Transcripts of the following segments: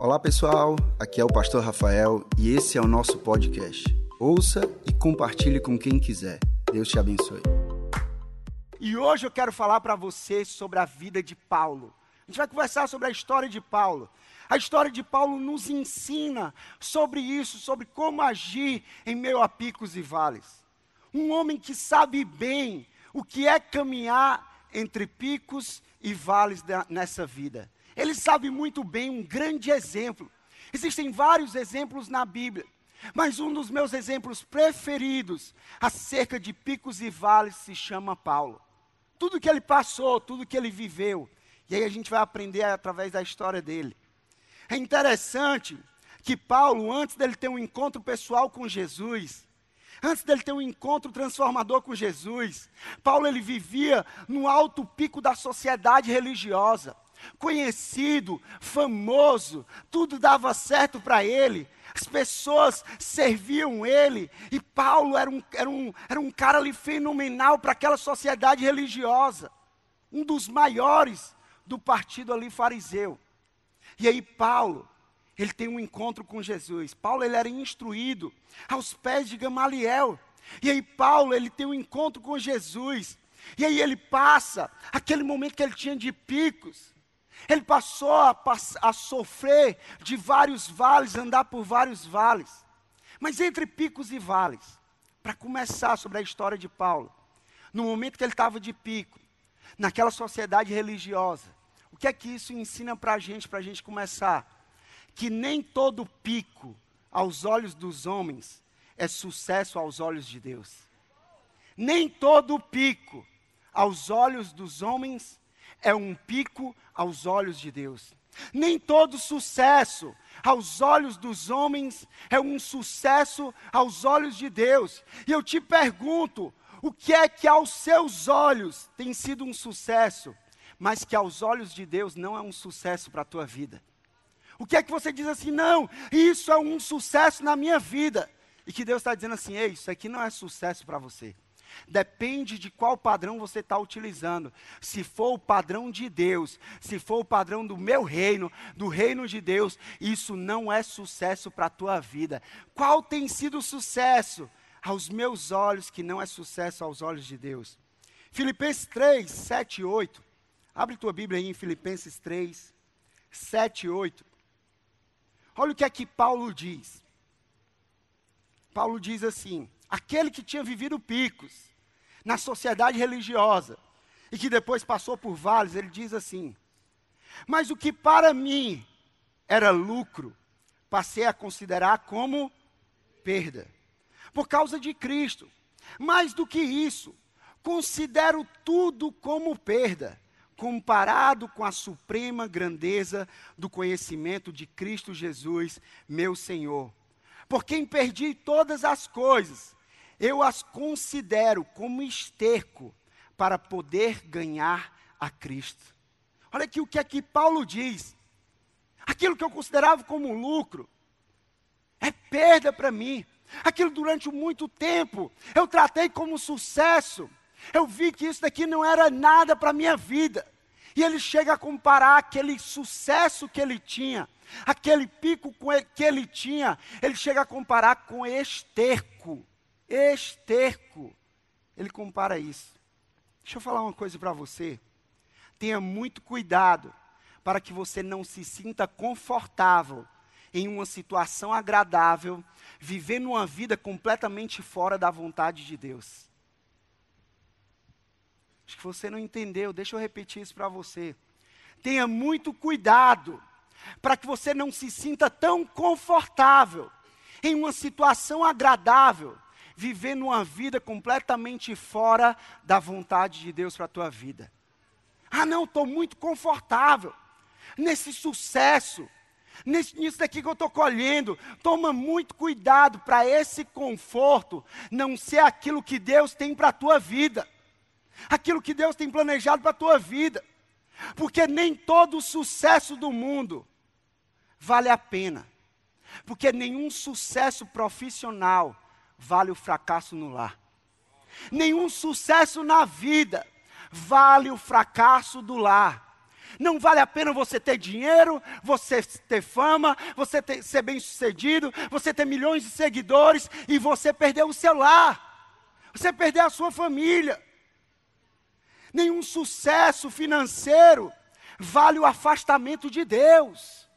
Olá pessoal, aqui é o Pastor Rafael e esse é o nosso podcast. Ouça e compartilhe com quem quiser. Deus te abençoe. E hoje eu quero falar para você sobre a vida de Paulo. A gente vai conversar sobre a história de Paulo. A história de Paulo nos ensina sobre isso, sobre como agir em meio a picos e vales. Um homem que sabe bem o que é caminhar entre picos e vales nessa vida. Ele sabe muito bem um grande exemplo. Existem vários exemplos na Bíblia, mas um dos meus exemplos preferidos acerca de picos e vales se chama Paulo. Tudo que ele passou, tudo que ele viveu, e aí a gente vai aprender através da história dele. É interessante que Paulo, antes dele ter um encontro pessoal com Jesus, antes dele ter um encontro transformador com Jesus, Paulo ele vivia no alto pico da sociedade religiosa conhecido, famoso, tudo dava certo para ele, as pessoas serviam ele, e Paulo era um, era um, era um cara ali fenomenal para aquela sociedade religiosa, um dos maiores do partido ali fariseu. E aí Paulo, ele tem um encontro com Jesus. Paulo ele era instruído aos pés de Gamaliel. E aí Paulo ele tem um encontro com Jesus. E aí ele passa aquele momento que ele tinha de picos. Ele passou a, a sofrer de vários vales, andar por vários vales. Mas entre picos e vales, para começar sobre a história de Paulo, no momento que ele estava de pico, naquela sociedade religiosa, o que é que isso ensina para a gente, para a gente começar? Que nem todo pico, aos olhos dos homens, é sucesso aos olhos de Deus. Nem todo pico, aos olhos dos homens, é um pico aos olhos de Deus. Nem todo sucesso aos olhos dos homens é um sucesso aos olhos de Deus. E eu te pergunto, o que é que aos seus olhos tem sido um sucesso, mas que aos olhos de Deus não é um sucesso para a tua vida? O que é que você diz assim, não, isso é um sucesso na minha vida, e que Deus está dizendo assim, ei, isso aqui não é sucesso para você. Depende de qual padrão você está utilizando. Se for o padrão de Deus, se for o padrão do meu reino, do reino de Deus, isso não é sucesso para a tua vida. Qual tem sido o sucesso? Aos meus olhos, que não é sucesso aos olhos de Deus. Filipenses 3, 7 e 8. Abre tua Bíblia aí em Filipenses 3, 7 e 8. Olha o que é que Paulo diz. Paulo diz assim: aquele que tinha vivido picos na sociedade religiosa e que depois passou por vales, ele diz assim: Mas o que para mim era lucro, passei a considerar como perda, por causa de Cristo. Mais do que isso, considero tudo como perda, comparado com a suprema grandeza do conhecimento de Cristo Jesus, meu Senhor. Por quem perdi todas as coisas eu as considero como esterco para poder ganhar a Cristo. Olha aqui o que é que Paulo diz. Aquilo que eu considerava como lucro é perda para mim. Aquilo durante muito tempo eu tratei como sucesso. Eu vi que isso daqui não era nada para a minha vida. E ele chega a comparar aquele sucesso que ele tinha, aquele pico que ele tinha, ele chega a comparar com esterco esterco. Ele compara isso. Deixa eu falar uma coisa para você. Tenha muito cuidado para que você não se sinta confortável em uma situação agradável, vivendo uma vida completamente fora da vontade de Deus. Acho que você não entendeu, deixa eu repetir isso para você. Tenha muito cuidado para que você não se sinta tão confortável em uma situação agradável, vivendo uma vida completamente fora da vontade de Deus para a tua vida. Ah, não, estou muito confortável nesse sucesso, nesse, nisso daqui que eu estou colhendo. Toma muito cuidado para esse conforto não ser aquilo que Deus tem para a tua vida, aquilo que Deus tem planejado para a tua vida, porque nem todo o sucesso do mundo vale a pena, porque nenhum sucesso profissional vale o fracasso no lar. Nenhum sucesso na vida vale o fracasso do lar. Não vale a pena você ter dinheiro, você ter fama, você ter, ser bem sucedido, você ter milhões de seguidores e você perder o seu lar, você perder a sua família. Nenhum sucesso financeiro vale o afastamento de Deus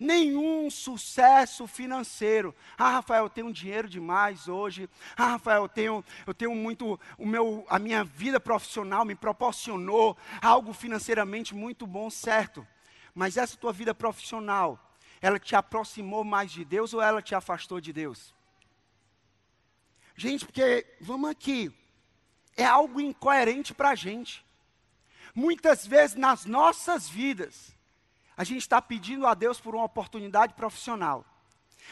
nenhum sucesso financeiro. Ah, Rafael, eu tenho dinheiro demais hoje. Ah, Rafael, eu tenho, eu tenho muito, o meu, a minha vida profissional me proporcionou algo financeiramente muito bom, certo? Mas essa tua vida profissional, ela te aproximou mais de Deus ou ela te afastou de Deus? Gente, porque, vamos aqui, é algo incoerente para a gente. Muitas vezes nas nossas vidas, a gente está pedindo a Deus por uma oportunidade profissional.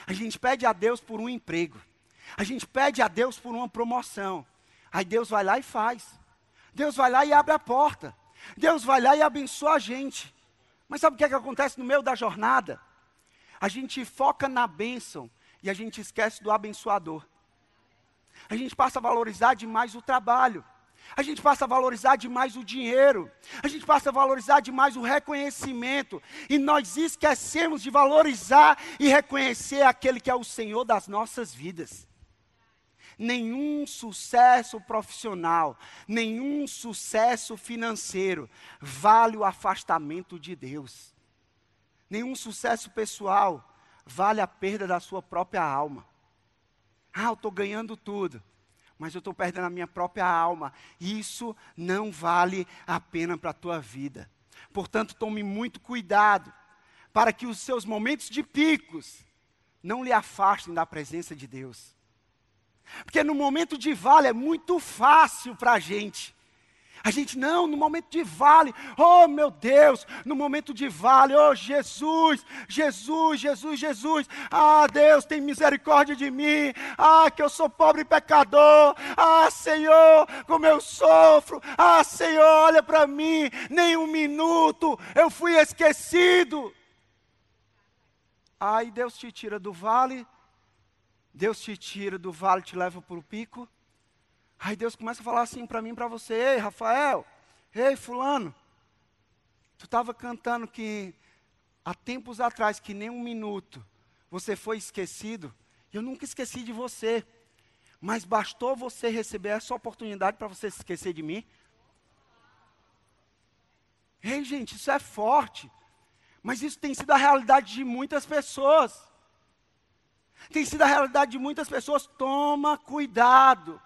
A gente pede a Deus por um emprego. A gente pede a Deus por uma promoção. Aí Deus vai lá e faz. Deus vai lá e abre a porta. Deus vai lá e abençoa a gente. Mas sabe o que, é que acontece no meio da jornada? A gente foca na bênção e a gente esquece do abençoador. A gente passa a valorizar demais o trabalho. A gente passa a valorizar demais o dinheiro, a gente passa a valorizar demais o reconhecimento, e nós esquecemos de valorizar e reconhecer aquele que é o Senhor das nossas vidas. Nenhum sucesso profissional, nenhum sucesso financeiro vale o afastamento de Deus. Nenhum sucesso pessoal vale a perda da sua própria alma. Ah, eu estou ganhando tudo mas eu estou perdendo a minha própria alma. Isso não vale a pena para a tua vida. Portanto, tome muito cuidado para que os seus momentos de picos não lhe afastem da presença de Deus. Porque no momento de vale é muito fácil para a gente a gente, não, no momento de vale, oh meu Deus, no momento de vale, oh Jesus, Jesus, Jesus, Jesus, ah Deus, tem misericórdia de mim, ah que eu sou pobre e pecador, ah Senhor, como eu sofro, ah Senhor, olha para mim, nem um minuto eu fui esquecido. Aí Deus te tira do vale, Deus te tira do vale, te leva para o pico, Aí Deus começa a falar assim para mim, para você, ei Rafael, ei fulano, tu estava cantando que há tempos atrás, que nem um minuto, você foi esquecido, eu nunca esqueci de você, mas bastou você receber essa oportunidade para você se esquecer de mim? Ei gente, isso é forte, mas isso tem sido a realidade de muitas pessoas. Tem sido a realidade de muitas pessoas. Toma cuidado.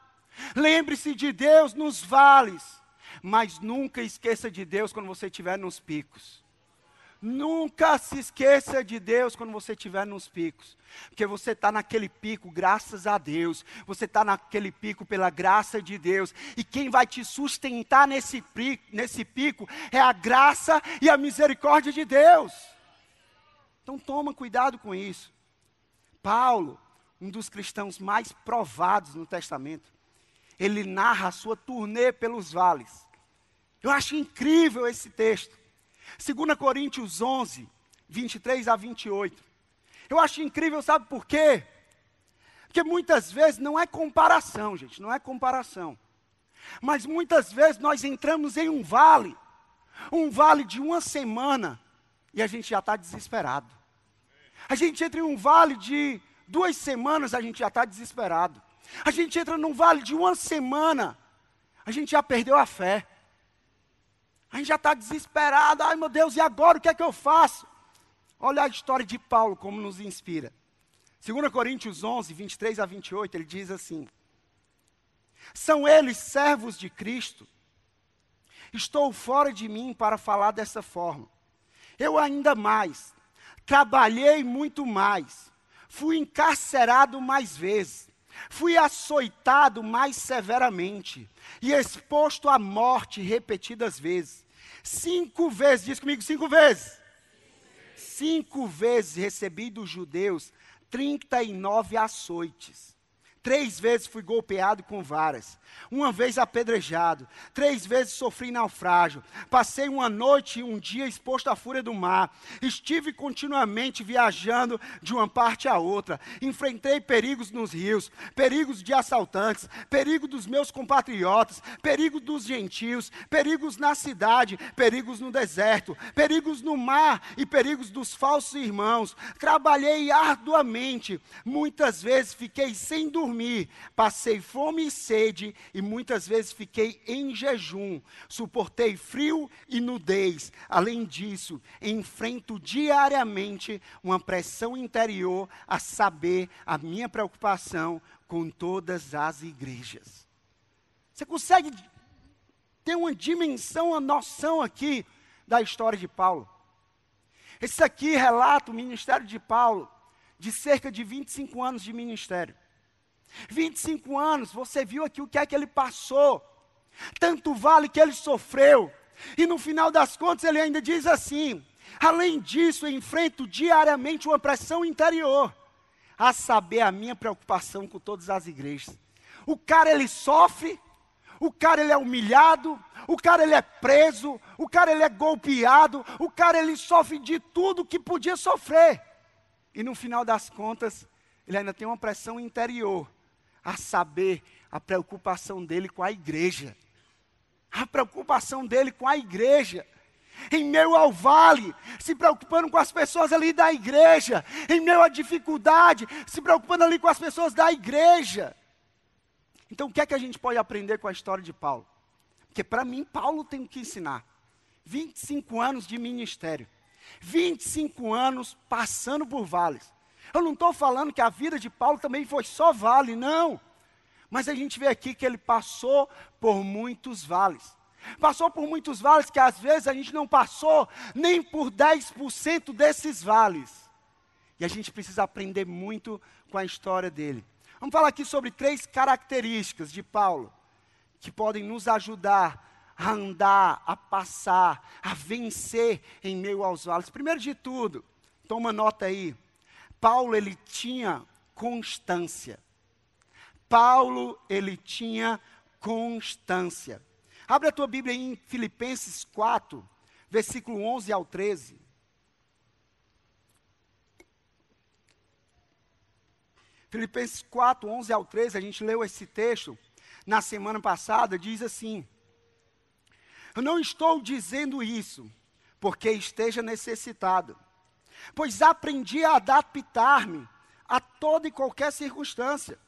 Lembre-se de Deus nos vales, mas nunca esqueça de Deus quando você estiver nos picos. Nunca se esqueça de Deus quando você estiver nos picos, porque você está naquele pico graças a Deus, você está naquele pico pela graça de Deus, e quem vai te sustentar nesse pico, nesse pico é a graça e a misericórdia de Deus. Então toma cuidado com isso. Paulo, um dos cristãos mais provados no Testamento, ele narra a sua turnê pelos vales. Eu acho incrível esse texto. 2 Coríntios 11, 23 a 28. Eu acho incrível, sabe por quê? Porque muitas vezes não é comparação, gente, não é comparação. Mas muitas vezes nós entramos em um vale, um vale de uma semana, e a gente já está desesperado. A gente entra em um vale de duas semanas, a gente já está desesperado. A gente entra num vale de uma semana, a gente já perdeu a fé. A gente já está desesperado. Ai meu Deus, e agora o que é que eu faço? Olha a história de Paulo como nos inspira. 2 Coríntios 11, 23 a 28, ele diz assim: São eles servos de Cristo? Estou fora de mim para falar dessa forma. Eu ainda mais, trabalhei muito mais, fui encarcerado mais vezes Fui açoitado mais severamente e exposto à morte repetidas vezes. Cinco vezes, diz comigo, cinco vezes. Cinco vezes recebi dos judeus 39 açoites. Três vezes fui golpeado com varas, uma vez apedrejado, três vezes sofri naufrágio. Passei uma noite e um dia exposto à fúria do mar. Estive continuamente viajando de uma parte a outra. Enfrentei perigos nos rios, perigos de assaltantes, perigo dos meus compatriotas, perigo dos gentios, perigos na cidade, perigos no deserto, perigos no mar e perigos dos falsos irmãos. Trabalhei arduamente, muitas vezes fiquei sem dormir dormir, passei fome e sede, e muitas vezes fiquei em jejum, suportei frio e nudez. Além disso, enfrento diariamente uma pressão interior, a saber, a minha preocupação com todas as igrejas. Você consegue ter uma dimensão, uma noção aqui da história de Paulo? Esse aqui relata o ministério de Paulo, de cerca de 25 anos de ministério. 25 anos, você viu aqui o que é que ele passou, tanto vale que ele sofreu, e no final das contas ele ainda diz assim: além disso, enfrento diariamente uma pressão interior, a saber, a minha preocupação com todas as igrejas. O cara ele sofre, o cara ele é humilhado, o cara ele é preso, o cara ele é golpeado, o cara ele sofre de tudo que podia sofrer. E no final das contas, ele ainda tem uma pressão interior a saber, a preocupação dele com a igreja. A preocupação dele com a igreja. Em meio ao vale, se preocupando com as pessoas ali da igreja. Em meio à dificuldade, se preocupando ali com as pessoas da igreja. Então, o que é que a gente pode aprender com a história de Paulo? Porque para mim, Paulo tem o que ensinar. 25 anos de ministério. 25 anos passando por vales. Eu não estou falando que a vida de Paulo também foi só vale, não. Mas a gente vê aqui que ele passou por muitos vales. Passou por muitos vales que às vezes a gente não passou nem por 10% desses vales. E a gente precisa aprender muito com a história dele. Vamos falar aqui sobre três características de Paulo que podem nos ajudar a andar, a passar, a vencer em meio aos vales. Primeiro de tudo, toma nota aí. Paulo ele tinha constância. Paulo ele tinha constância. Abre a tua Bíblia em Filipenses 4, versículo 11 ao 13. Filipenses 4, 11 ao 13, a gente leu esse texto na semana passada, diz assim: Eu não estou dizendo isso porque esteja necessitado pois aprendi a adaptar-me a toda e qualquer circunstância.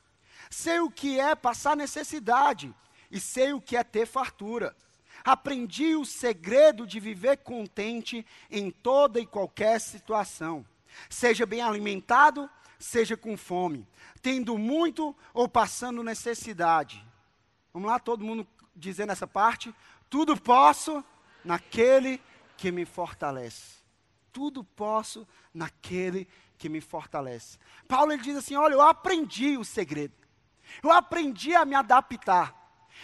Sei o que é passar necessidade e sei o que é ter fartura. Aprendi o segredo de viver contente em toda e qualquer situação. Seja bem alimentado, seja com fome, tendo muito ou passando necessidade. Vamos lá, todo mundo dizendo essa parte? Tudo posso naquele que me fortalece tudo posso naquele que me fortalece. Paulo ele diz assim: Olha, eu aprendi o segredo, eu aprendi a me adaptar.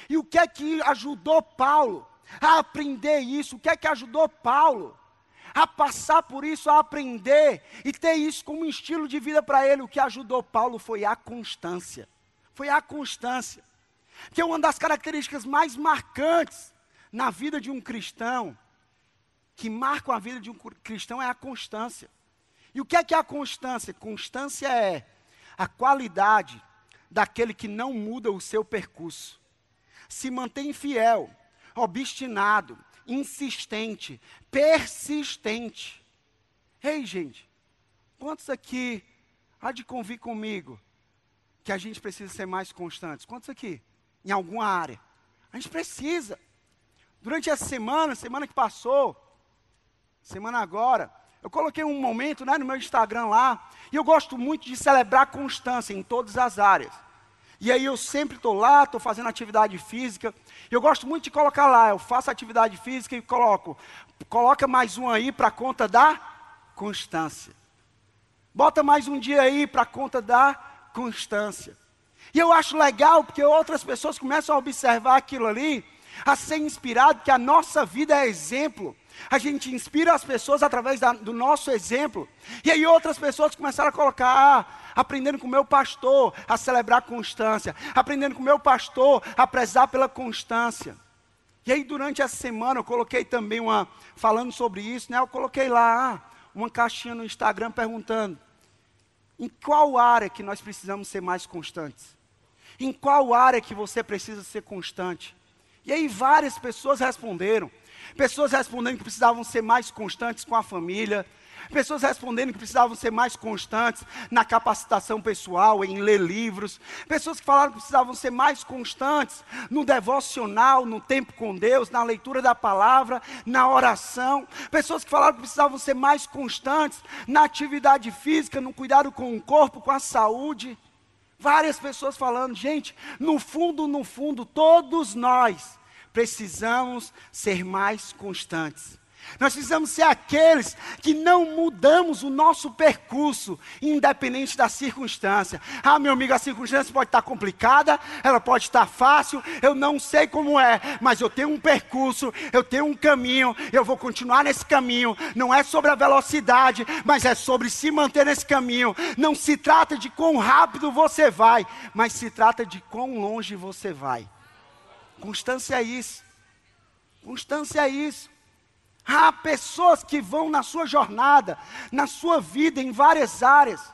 E o que é que ajudou Paulo a aprender isso? O que é que ajudou Paulo a passar por isso, a aprender e ter isso como estilo de vida para ele? O que ajudou Paulo foi a constância. Foi a constância. Que é uma das características mais marcantes na vida de um cristão que marcam a vida de um cristão é a constância. E o que é que é a constância? Constância é a qualidade daquele que não muda o seu percurso. Se mantém fiel, obstinado, insistente, persistente. Ei, gente, quantos aqui há de convir comigo que a gente precisa ser mais constantes? Quantos aqui? Em alguma área? A gente precisa. Durante essa semana, semana que passou, semana agora, eu coloquei um momento né, no meu Instagram lá, e eu gosto muito de celebrar constância em todas as áreas. E aí eu sempre estou lá, estou fazendo atividade física. Eu gosto muito de colocar lá, eu faço atividade física e coloco. Coloca mais um aí para conta da constância. Bota mais um dia aí para conta da constância. E eu acho legal porque outras pessoas começam a observar aquilo ali, a ser inspirado que a nossa vida é exemplo A gente inspira as pessoas através da, do nosso exemplo. E aí outras pessoas começaram a colocar, ah, aprendendo com o meu pastor a celebrar constância, aprendendo com o meu pastor a prezar pela constância. E aí durante essa semana eu coloquei também uma, falando sobre isso, né? Eu coloquei lá ah, uma caixinha no Instagram perguntando, em qual área que nós precisamos ser mais constantes? Em qual área que você precisa ser constante? E aí várias pessoas responderam. Pessoas respondendo que precisavam ser mais constantes com a família. Pessoas respondendo que precisavam ser mais constantes na capacitação pessoal, em ler livros. Pessoas que falaram que precisavam ser mais constantes no devocional, no tempo com Deus, na leitura da palavra, na oração. Pessoas que falaram que precisavam ser mais constantes na atividade física, no cuidado com o corpo, com a saúde. Várias pessoas falando, gente, no fundo, no fundo, todos nós precisamos ser mais constantes. Nós precisamos ser aqueles que não mudamos o nosso percurso, independente da circunstância. Ah, meu amigo, a circunstância pode estar complicada, ela pode estar fácil, eu não sei como é, mas eu tenho um percurso, eu tenho um caminho, eu vou continuar nesse caminho. Não é sobre a velocidade, mas é sobre se manter nesse caminho. Não se trata de quão rápido você vai, mas se trata de quão longe você vai. Constância é isso. Constância é isso. Há pessoas que vão na sua jornada, na sua vida, em várias áreas,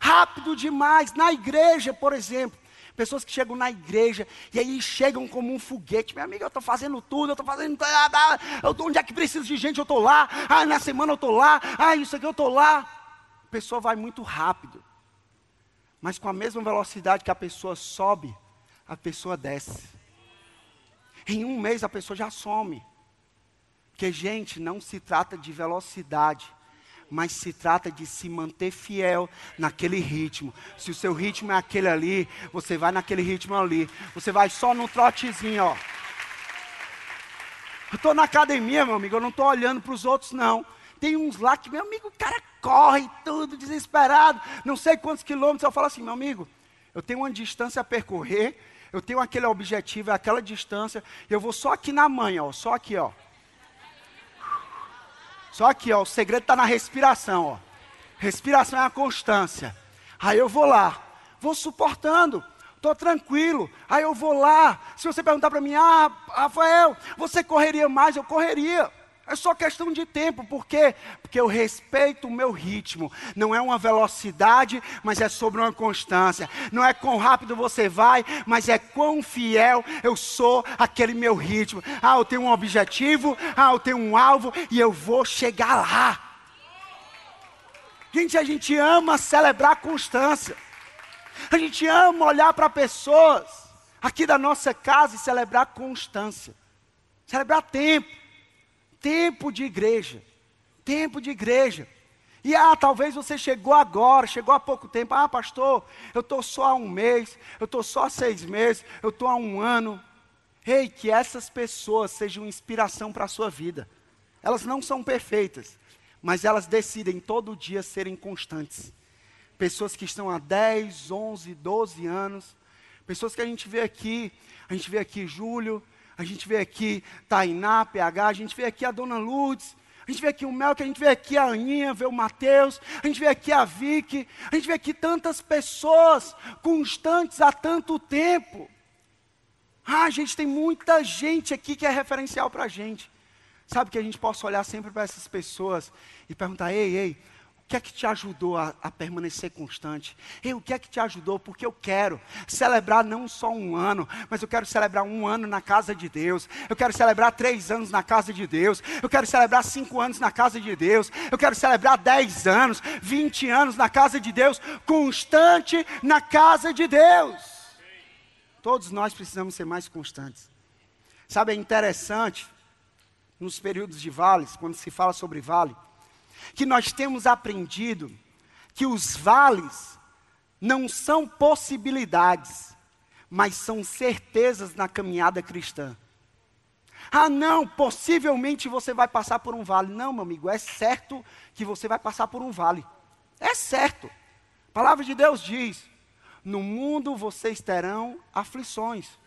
rápido demais, na igreja, por exemplo. Pessoas que chegam na igreja e aí chegam como um foguete. Minha amiga, eu estou fazendo tudo, eu estou fazendo. Eu, onde é que precisa de gente? Eu estou lá. Ah, na semana eu estou lá. Ah, isso aqui eu estou lá. A pessoa vai muito rápido. Mas com a mesma velocidade que a pessoa sobe, a pessoa desce. Em um mês a pessoa já some. Porque, gente, não se trata de velocidade, mas se trata de se manter fiel naquele ritmo. Se o seu ritmo é aquele ali, você vai naquele ritmo ali. Você vai só no trotezinho, ó. Eu estou na academia, meu amigo, eu não estou olhando para os outros, não. Tem uns lá que, meu amigo, o cara corre tudo desesperado, não sei quantos quilômetros. Eu falo assim, meu amigo, eu tenho uma distância a percorrer, eu tenho aquele objetivo, é aquela distância, eu vou só aqui na manhã, ó, só aqui, ó. Só aqui, ó, o segredo está na respiração, ó. Respiração é a constância. Aí eu vou lá, vou suportando, estou tranquilo. Aí eu vou lá. Se você perguntar para mim, ah, Rafael, você correria mais? Eu correria. É só questão de tempo, por quê? Porque eu respeito o meu ritmo. Não é uma velocidade, mas é sobre uma constância. Não é quão rápido você vai, mas é quão fiel eu sou àquele meu ritmo. Ah, eu tenho um objetivo, ah, eu tenho um alvo e eu vou chegar lá. Gente, a gente ama celebrar a constância. A gente ama olhar para pessoas aqui da nossa casa e celebrar constância. Celebrar tempo tempo de igreja. Tempo de igreja. E ah, talvez você chegou agora, chegou há pouco tempo. Ah, pastor, eu estou só há um mês, eu estou só há seis meses, eu estou há um ano. Ei, que essas pessoas sejam inspiração para a sua vida. Elas não são perfeitas, mas elas decidem todo dia serem constantes. Pessoas que estão há 10, 11, 12 anos. Pessoas que a gente vê aqui, a gente vê aqui Júlio, a gente vê aqui Tainá, PH, a gente vê aqui a Dona Lourdes, a gente vê aqui o Mel, que a gente vê aqui a Aninha, vê o Mateus, a gente vê aqui a Vicky, a gente vê aqui tantas pessoas constantes há tanto tempo. Ah, gente, tem muita gente aqui que é referencial para a gente. Sabe que a gente possa olhar sempre para essas pessoas e perguntar: ei, ei, o que é que te ajudou a, a, permanecer constante? E o que é que te ajudou? Porque eu quero celebrar não só um ano, mas eu quero celebrar um ano na casa de Deus. Eu quero celebrar três anos na casa de Deus. Eu quero celebrar cinco anos na casa de Deus. Eu quero celebrar dez anos, vinte anos na casa de Deus, constante na casa de Deus. Todos nós precisamos ser mais constantes. Sabe, é interessante, nos períodos de vales, quando se fala sobre vale, que nós temos aprendido que os vales não são possibilidades, mas são certezas na caminhada cristã. Ah, não, possivelmente você vai passar por um vale. Não, meu amigo, é certo que você vai passar por um vale. É certo. A palavra de Deus diz: No mundo vocês terão aflições,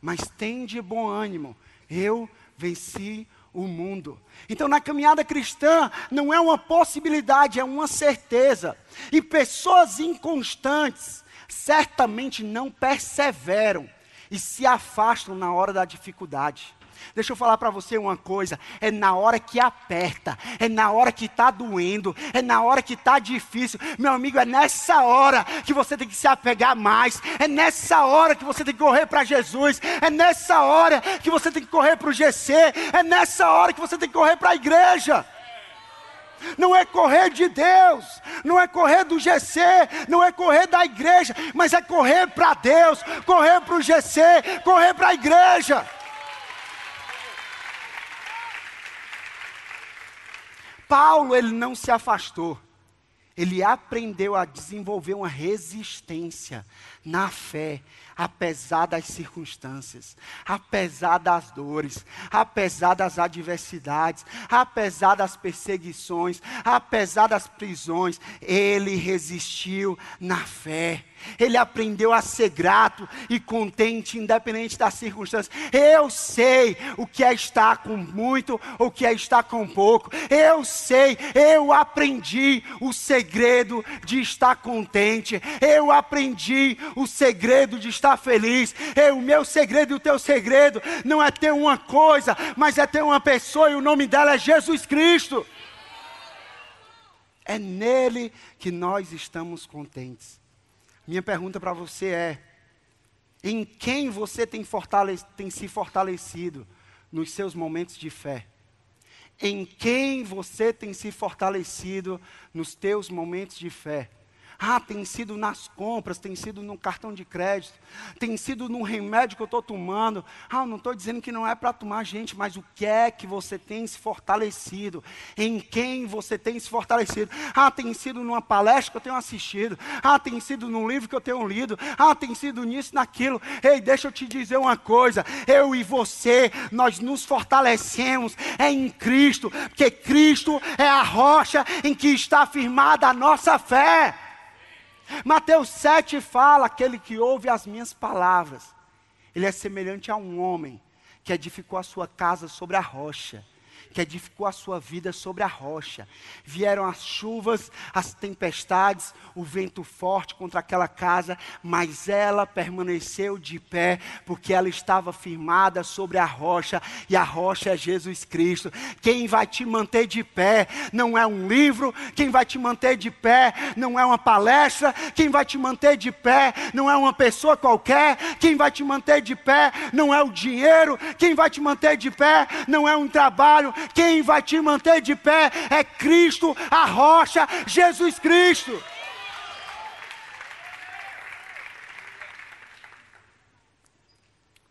mas tem de bom ânimo. Eu venci o mundo. Então, na caminhada cristã, não é uma possibilidade, é uma certeza. E pessoas inconstantes certamente não perseveram e se afastam na hora da dificuldade. Deixa eu falar para você uma coisa: é na hora que aperta, é na hora que está doendo, é na hora que está difícil. Meu amigo, é nessa hora que você tem que se apegar mais, é nessa hora que você tem que correr para Jesus, é nessa hora que você tem que correr para o GC, é nessa hora que você tem que correr para a igreja. Não é correr de Deus, não é correr do GC, não é correr da igreja, mas é correr para Deus, correr para o GC, correr para a igreja. Paulo, ele não se afastou. Ele aprendeu a desenvolver uma resistência na fé, apesar das circunstâncias, apesar das dores, apesar das adversidades, apesar das perseguições, apesar das prisões, ele resistiu na fé. Ele aprendeu a ser grato e contente, independente das circunstâncias. Eu sei o que é estar com muito o que é estar com pouco. Eu sei, eu aprendi o segredo de estar contente. Eu aprendi o segredo de estar feliz. Eu, o meu segredo e o teu segredo não é ter uma coisa, mas é ter uma pessoa e o nome dela é Jesus Cristo. É nele que nós estamos contentes. Minha pergunta para você é: em quem você tem, tem se fortalecido nos seus momentos de fé? Em quem você tem se fortalecido nos teus momentos de fé? Ah, tem sido nas compras, tem sido no cartão de crédito, tem sido no remédio que eu estou tomando. Ah, não estou dizendo que não é para tomar, gente, mas o que é que você tem se fortalecido? Em quem você tem se fortalecido? Ah, tem sido numa palestra que eu tenho assistido. Ah, tem sido num livro que eu tenho lido. Ah, tem sido nisso, naquilo. Ei, deixa eu te dizer uma coisa. Eu e você, nós nos fortalecemos é em Cristo, porque Cristo é a rocha em que está firmada a nossa fé. Mateus 7 fala: aquele que ouve as minhas palavras, ele é semelhante a um homem que edificou a sua casa sobre a rocha que edificou a sua vida sobre a rocha. Vieram as chuvas, as tempestades, o vento forte contra aquela casa, mas ela permaneceu de pé, porque ela estava firmada sobre a rocha, e a rocha é Jesus Cristo. Quem vai te manter de pé não é um livro, quem vai te manter de pé não é uma palestra, quem vai te manter de pé não é uma pessoa qualquer, quem vai te manter de pé não é o dinheiro, quem vai te manter de pé não é um trabalho, quem vai te manter de pé é Cristo, a rocha, Jesus Cristo.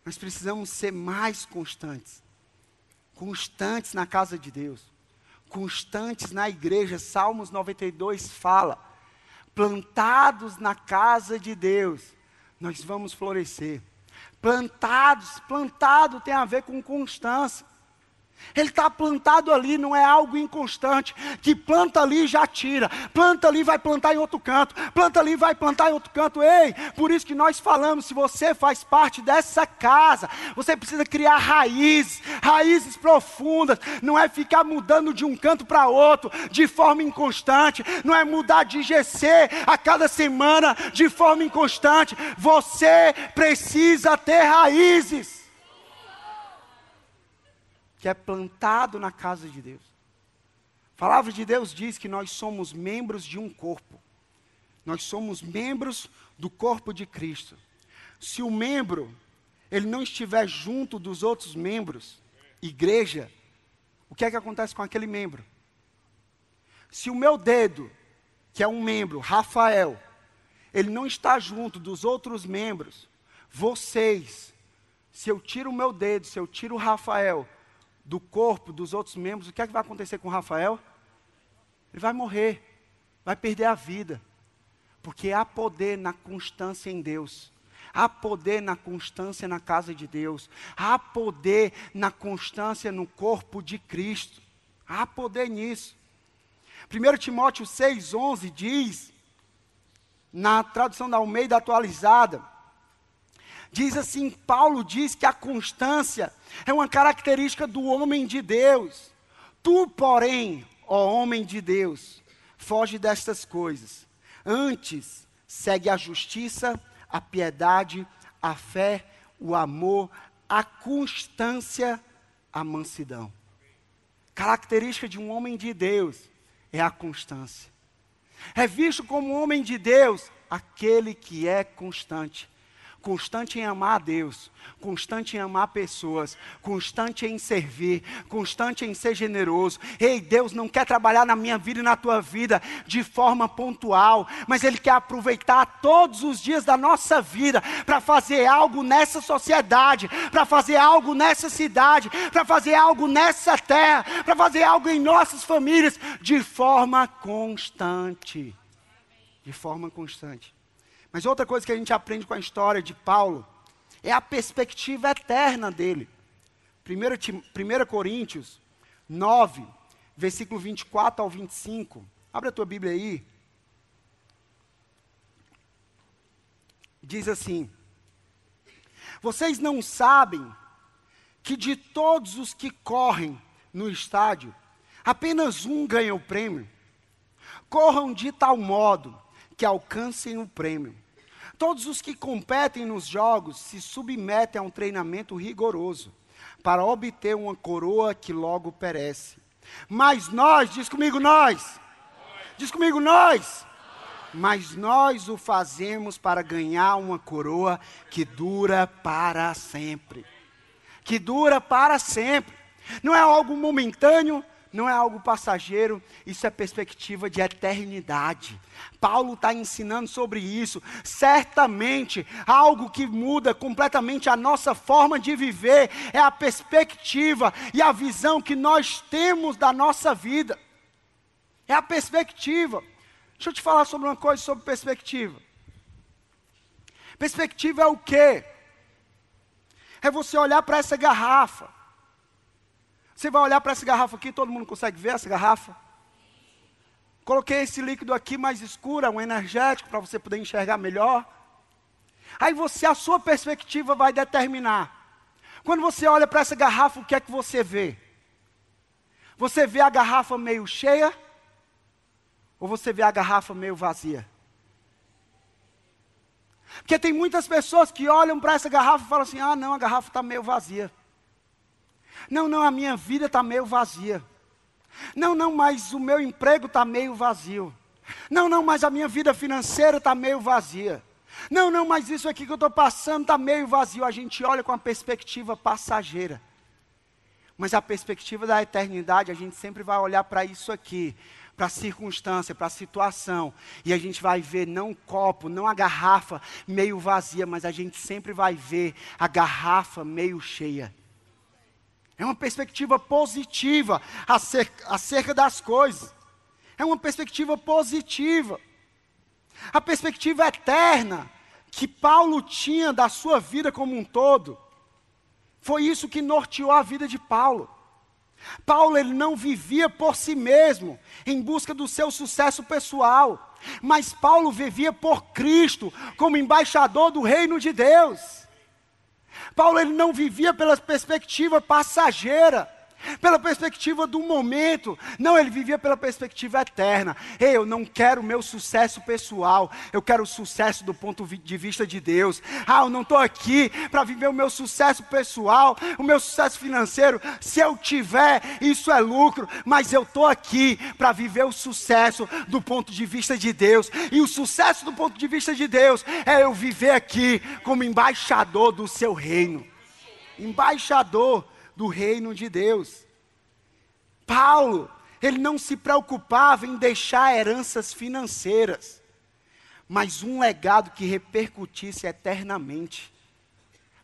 Nós precisamos ser mais constantes. Constantes na casa de Deus. Constantes na igreja. Salmos 92 fala: plantados na casa de Deus, nós vamos florescer. Plantados, plantado tem a ver com constância. Ele está plantado ali, não é algo inconstante, que planta ali já tira, planta ali vai plantar em outro canto, planta ali vai plantar em outro canto. Ei, por isso que nós falamos, se você faz parte dessa casa, você precisa criar raízes, raízes profundas, não é ficar mudando de um canto para outro de forma inconstante, não é mudar de GC a cada semana de forma inconstante. Você precisa ter raízes que é plantado na casa de Deus. A palavra de Deus diz que nós somos membros de um corpo. Nós somos membros do corpo de Cristo. Se o membro ele não estiver junto dos outros membros, igreja, o que é que acontece com aquele membro? Se o meu dedo, que é um membro, Rafael, ele não está junto dos outros membros, vocês, se eu tiro o meu dedo, se eu tiro o Rafael, do corpo dos outros membros, o que é que vai acontecer com Rafael? Ele vai morrer, vai perder a vida. Porque há poder na constância em Deus. Há poder na constância na casa de Deus. Há poder na constância no corpo de Cristo. Há poder nisso. 1 Timóteo 6,11 diz, na tradução da Almeida atualizada, Diz assim: Paulo diz que a constância é uma característica do homem de Deus. Tu, porém, ó homem de Deus, foge destas coisas. Antes, segue a justiça, a piedade, a fé, o amor, a constância, a mansidão. Característica de um homem de Deus é a constância. É visto como homem de Deus aquele que é constante constante em amar a Deus, constante em amar pessoas, constante em servir, constante em ser generoso. Ei, Deus não quer trabalhar na minha vida e na tua vida de forma pontual, mas Ele quer aproveitar todos os dias da nossa vida para fazer algo nessa sociedade, para fazer algo nessa cidade, para fazer algo nessa terra, para fazer algo em nossas famílias de forma constante. De forma constante. Mas outra coisa que a gente aprende com a história de Paulo é a perspectiva eterna dele. 1, Coríntios 9, versículo 24 ao 25. Abre a tua Bíblia aí. Diz assim: Vocês não sabem que de todos os que correm no estádio, apenas um ganha o prêmio? Corram de tal modo que alcancem o prêmio. Todos os que competem nos jogos se submetem a um treinamento rigoroso para obter uma coroa que logo perece. Mas nós, diz comigo nós, diz comigo nós, mas nós o fazemos para ganhar uma coroa que dura para sempre. Que dura para sempre. Não é algo momentâneo, não é algo passageiro, isso é perspectiva de eternidade. Paulo está ensinando sobre isso. Certamente, algo que muda completamente a nossa forma de viver é a perspectiva e a visão que nós temos da nossa vida. É a perspectiva. Deixa eu te falar sobre uma coisa sobre perspectiva. Perspectiva é o quê? É você olhar para essa garrafa você vai olhar para essa garrafa aqui, todo mundo consegue ver essa garrafa? Coloquei esse líquido aqui mais escuro, um energético, para você poder enxergar melhor. Aí você, a sua perspectiva vai determinar. Quando você olha para essa garrafa, o que é que você vê? Você vê a garrafa meio cheia? Ou você vê a garrafa meio vazia? Porque tem muitas pessoas que olham para essa garrafa e falam assim: ah, não, a garrafa está meio vazia. Não, não, a minha vida está meio vazia. Não, não, mas o meu emprego está meio vazio. Não, não, mas a minha vida financeira está meio vazia. Não, não, mas isso aqui que eu estou passando está meio vazio. A gente olha com a perspectiva passageira. Mas a perspectiva da eternidade, a gente sempre vai olhar para isso aqui, para a circunstância, para a situação. E a gente vai ver não o copo, não a garrafa meio vazia, mas a gente sempre vai ver a garrafa meio cheia. É uma perspectiva positiva acerca, acerca das coisas. É uma perspectiva positiva. A perspectiva eterna que Paulo tinha da sua vida como um todo, foi isso que norteou a vida de Paulo. Paulo ele não vivia por si mesmo, em busca do seu sucesso pessoal, mas Paulo vivia por Cristo, como embaixador do reino de Deus. Paulo ele não vivia pela perspectiva passageira pela perspectiva do momento. Não, ele vivia pela perspectiva eterna. Ei, eu não quero o meu sucesso pessoal, eu quero o sucesso do ponto de vista de Deus. Ah, eu não estou aqui para viver o meu sucesso pessoal, o meu sucesso financeiro. Se eu tiver, isso é lucro, mas eu estou aqui para viver o sucesso do ponto de vista de Deus. E o sucesso do ponto de vista de Deus é eu viver aqui como embaixador do seu reino. Embaixador do reino de Deus. Paulo, ele não se preocupava em deixar heranças financeiras, mas um legado que repercutisse eternamente.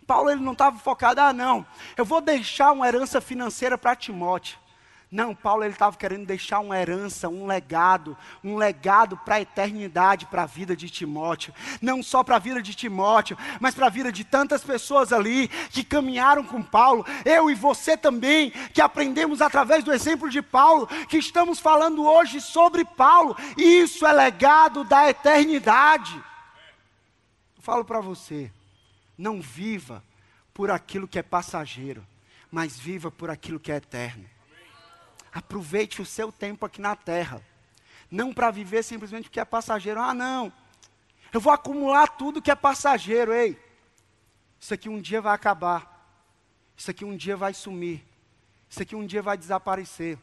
Paulo ele não estava focado, ah não, eu vou deixar uma herança financeira para Timóteo. Não, Paulo ele estava querendo deixar uma herança, um legado, um legado para a eternidade, para a vida de Timóteo. Não só para a vida de Timóteo, mas para a vida de tantas pessoas ali que caminharam com Paulo. Eu e você também, que aprendemos através do exemplo de Paulo, que estamos falando hoje sobre Paulo. Isso é legado da eternidade. Eu falo para você, Não viva por aquilo que é passageiro, mas viva por aquilo que é eterno. Aproveite o seu tempo aqui na terra. Não para viver simplesmente porque é passageiro. Ah, não. Eu vou acumular tudo que é passageiro, ei. Isso aqui um dia vai acabar. Isso aqui um dia vai sumir. Isso aqui um dia vai desaparecer.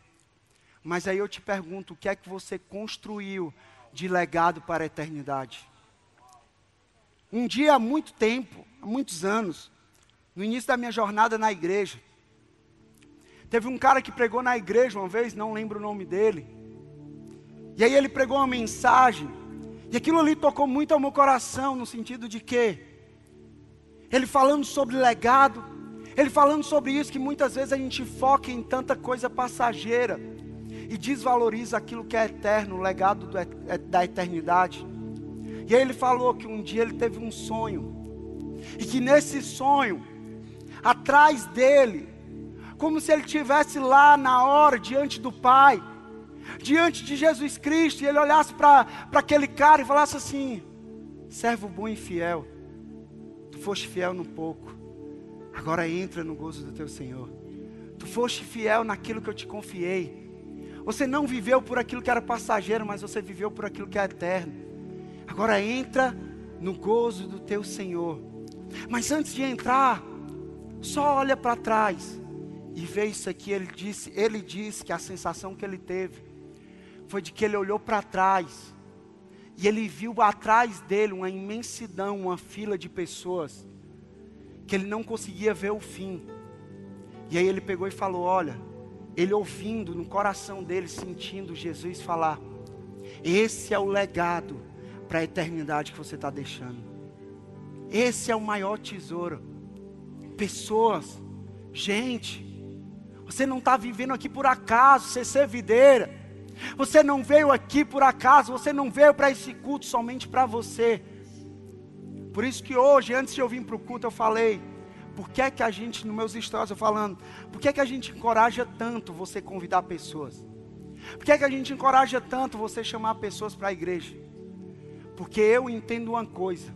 Mas aí eu te pergunto, o que é que você construiu de legado para a eternidade? Um dia há muito tempo, há muitos anos, no início da minha jornada na igreja, teve um cara que pregou na igreja uma vez, não lembro o nome dele. E aí ele pregou uma mensagem, e aquilo ali tocou muito ao meu coração, no sentido de que ele falando sobre legado, ele falando sobre isso, que muitas vezes a gente foca em tanta coisa passageira e desvaloriza aquilo que é eterno, o legado do, é, da eternidade. E aí ele falou que um dia ele teve um sonho, e que nesse sonho, atrás dele, como se ele estivesse lá na hora, diante do Pai, diante de Jesus Cristo, e ele olhasse para aquele cara e falasse assim: servo bom e fiel, tu foste fiel no pouco, agora entra no gozo do teu Senhor. Tu foste fiel naquilo que eu te confiei. Você não viveu por aquilo que era passageiro, mas você viveu por aquilo que é eterno. Agora entra no gozo do teu Senhor. Mas antes de entrar, só olha para trás e vê isso aqui. Ele disse, ele disse que a sensação que ele teve foi de que ele olhou para trás e ele viu atrás dele uma imensidão, uma fila de pessoas que ele não conseguia ver o fim. E aí ele pegou e falou: Olha, ele ouvindo no coração dele, sentindo Jesus falar: Esse é o legado para a eternidade que você está deixando. Esse é o maior tesouro. Pessoas, gente, você não está vivendo aqui por acaso, você ser videira. Você não veio aqui por acaso, você não veio para esse culto somente para você. Por isso que hoje, antes de eu vir para o culto, eu falei, por que é que a gente, nos meus stories, eu falando, por que é que a gente encoraja tanto você convidar pessoas? Por que é que a gente encoraja tanto você chamar pessoas para a igreja? Porque eu entendo uma coisa,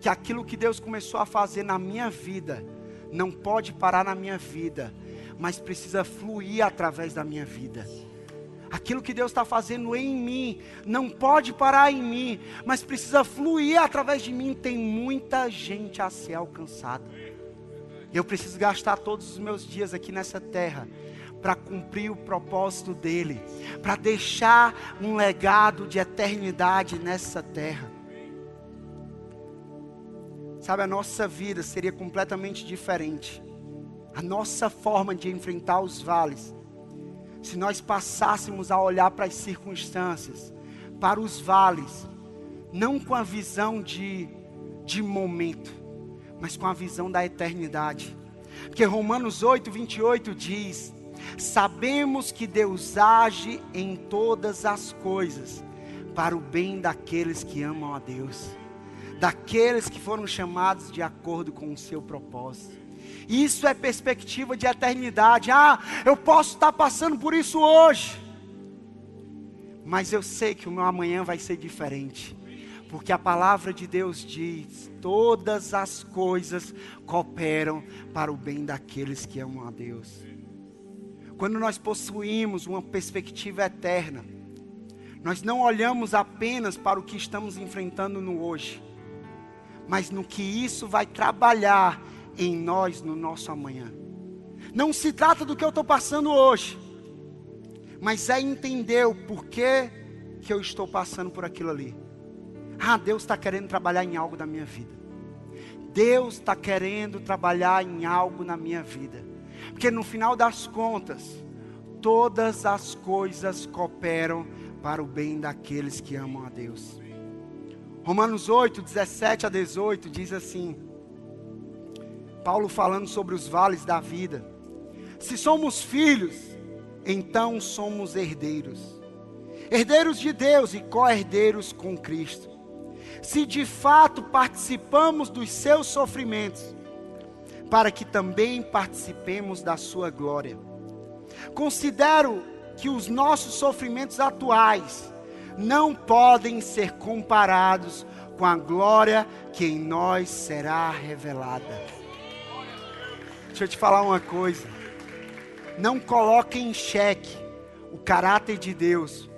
que aquilo que Deus começou a fazer na minha vida, não pode parar na minha vida, mas precisa fluir através da minha vida. Aquilo que Deus está fazendo em mim não pode parar em mim, mas precisa fluir através de mim. Tem muita gente a ser alcançada. Eu preciso gastar todos os meus dias aqui nessa terra para cumprir o propósito dele, para deixar um legado de eternidade nessa terra. Sabe, a nossa vida seria completamente diferente. A nossa forma de enfrentar os vales, se nós passássemos a olhar para as circunstâncias, para os vales, não com a visão de, de momento, mas com a visão da eternidade. Porque Romanos 8, 28 diz: Sabemos que Deus age em todas as coisas para o bem daqueles que amam a Deus, daqueles que foram chamados de acordo com o seu propósito. Isso é perspectiva de eternidade. Ah, eu posso estar passando por isso hoje, mas eu sei que o meu amanhã vai ser diferente. Porque a palavra de Deus diz: todas as coisas cooperam para o bem daqueles que amam a Deus. Quando nós possuímos uma perspectiva eterna, nós não olhamos apenas para o que estamos enfrentando no hoje, mas no que isso vai trabalhar em nós no nosso amanhã. Não se trata do que eu estou passando hoje, mas é entender o porquê que eu estou passando por aquilo ali. Ah, Deus está querendo trabalhar em algo na minha vida. Deus está querendo trabalhar em algo na minha vida. Porque no final das contas, todas as coisas cooperam para o bem daqueles que amam a Deus. Romanos 8, 17 a 18 diz assim: Paulo falando sobre os vales da vida. Se somos filhos, então somos herdeiros. Herdeiros de Deus e co-herdeiros com Cristo se de fato participamos dos seus sofrimentos, para que também participemos da sua glória. Considero que os nossos sofrimentos atuais não podem ser comparados com a glória que em nós será revelada. Deixa eu te falar uma coisa. Não coloque em xeque o caráter de Deus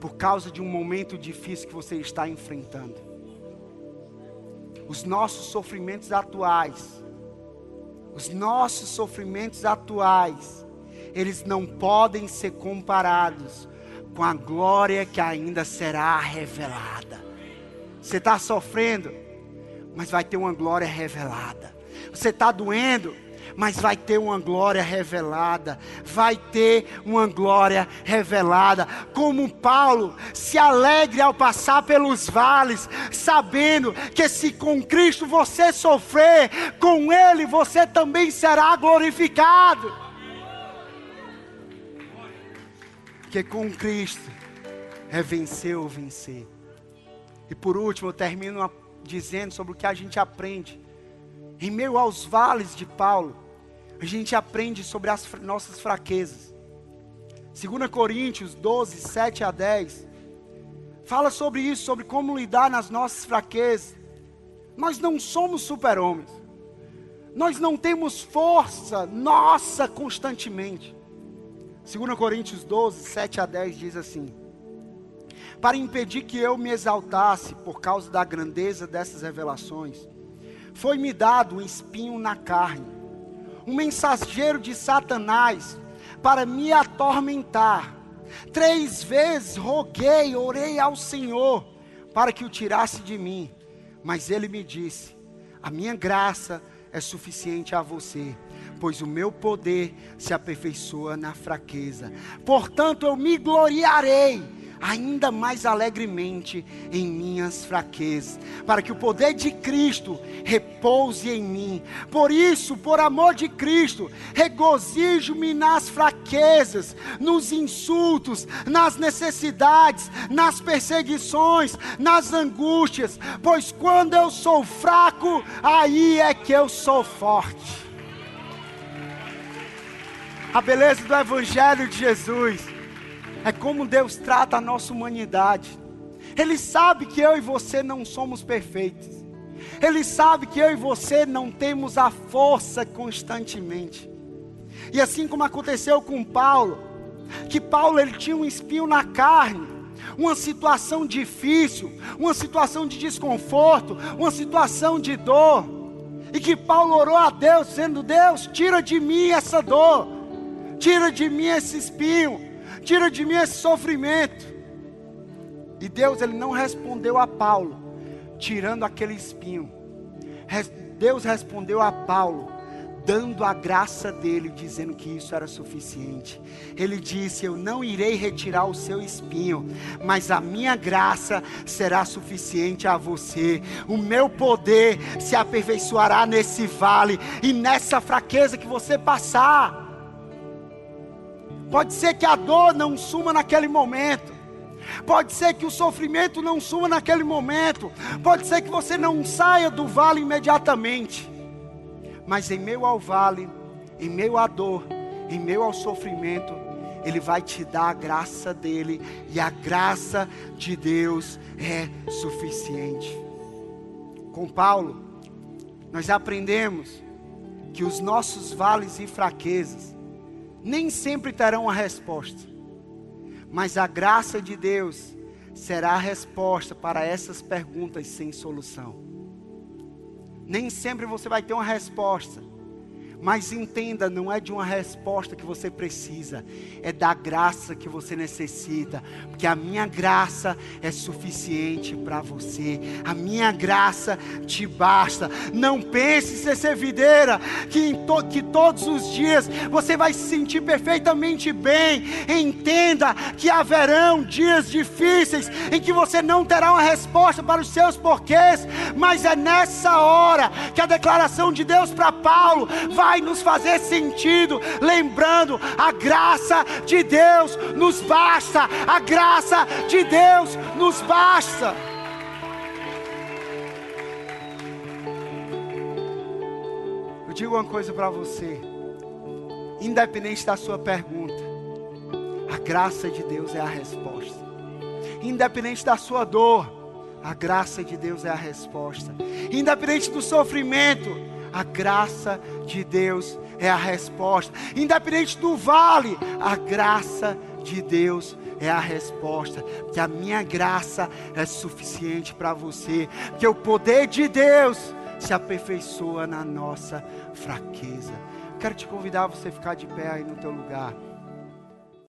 por causa de um momento difícil que você está enfrentando. Os nossos sofrimentos atuais, os nossos sofrimentos atuais, eles não podem ser comparados com a glória que ainda será revelada. Você está sofrendo, mas vai ter uma glória revelada. Você está doendo, mas vai ter uma glória revelada, vai ter uma glória revelada. Como Paulo se alegre ao passar pelos vales, sabendo que se com Cristo você sofrer, com Ele você também será glorificado. Porque com Cristo é vencer ou vencer. E por último, eu termino dizendo sobre o que a gente aprende em meio aos vales de Paulo, a gente aprende sobre as nossas fraquezas. 2 Coríntios 12, 7 a 10, fala sobre isso, sobre como lidar nas nossas fraquezas. Nós não somos super-homens, nós não temos força nossa constantemente. 2 Coríntios 12, 7 a 10 diz assim: Para impedir que eu me exaltasse por causa da grandeza dessas revelações, foi-me dado um espinho na carne, um mensageiro de Satanás, para me atormentar. Três vezes roguei, orei ao Senhor, para que o tirasse de mim. Mas ele me disse: A minha graça é suficiente a você, pois o meu poder se aperfeiçoa na fraqueza. Portanto, eu me gloriarei ainda mais alegremente em minhas fraquezas, para que o poder de Cristo repouse em mim. Por isso, por amor de Cristo, regozijo-me nas fraquezas, nos insultos, nas necessidades, nas perseguições, nas angústias, pois quando eu sou fraco, aí é que eu sou forte. A beleza do Evangelho de Jesus é como Deus trata a nossa humanidade. Ele sabe que eu e você não somos perfeitos. Ele sabe que eu e você não temos a força constantemente. E assim como aconteceu com Paulo, que Paulo ele tinha um espinho na carne, uma situação difícil, uma situação de desconforto, uma situação de dor, e que Paulo orou a Deus, dizendo: Deus, tira de mim essa dor, tira de mim esse espinho, tira de mim esse sofrimento. E Deus ele não respondeu a Paulo, tirando aquele espinho. Deus respondeu a Paulo, dando a graça dele, dizendo que isso era suficiente. Ele disse: Eu não irei retirar o seu espinho, mas a minha graça será suficiente a você. O meu poder se aperfeiçoará nesse vale e nessa fraqueza que você passar. Pode ser que a dor não suma naquele momento. Pode ser que o sofrimento não suma naquele momento. Pode ser que você não saia do vale imediatamente. Mas em meio ao vale, em meio à dor, em meio ao sofrimento, Ele vai te dar a graça dele. E a graça de Deus é suficiente. Com Paulo, nós aprendemos que os nossos vales e fraquezas nem sempre terão a resposta, mas a graça de Deus será a resposta para essas perguntas sem solução. Nem sempre você vai ter uma resposta, mas entenda, não é de uma resposta que você precisa, é da graça que você necessita, porque a minha graça é suficiente para você, a minha graça te basta. Não pense ser servideira, que, to, que todos os dias você vai se sentir perfeitamente bem. Entenda que haverão dias difíceis em que você não terá uma resposta para os seus porquês, mas é nessa hora que a declaração de Deus para Paulo vai vai nos fazer sentido, lembrando a graça de Deus nos basta, a graça de Deus nos basta. Eu digo uma coisa para você, independente da sua pergunta, a graça de Deus é a resposta. Independente da sua dor, a graça de Deus é a resposta. Independente do sofrimento, a graça de Deus é a resposta. Independente do vale, a graça de Deus é a resposta. Que a minha graça é suficiente para você. Que o poder de Deus se aperfeiçoa na nossa fraqueza. Quero te convidar a você ficar de pé aí no teu lugar.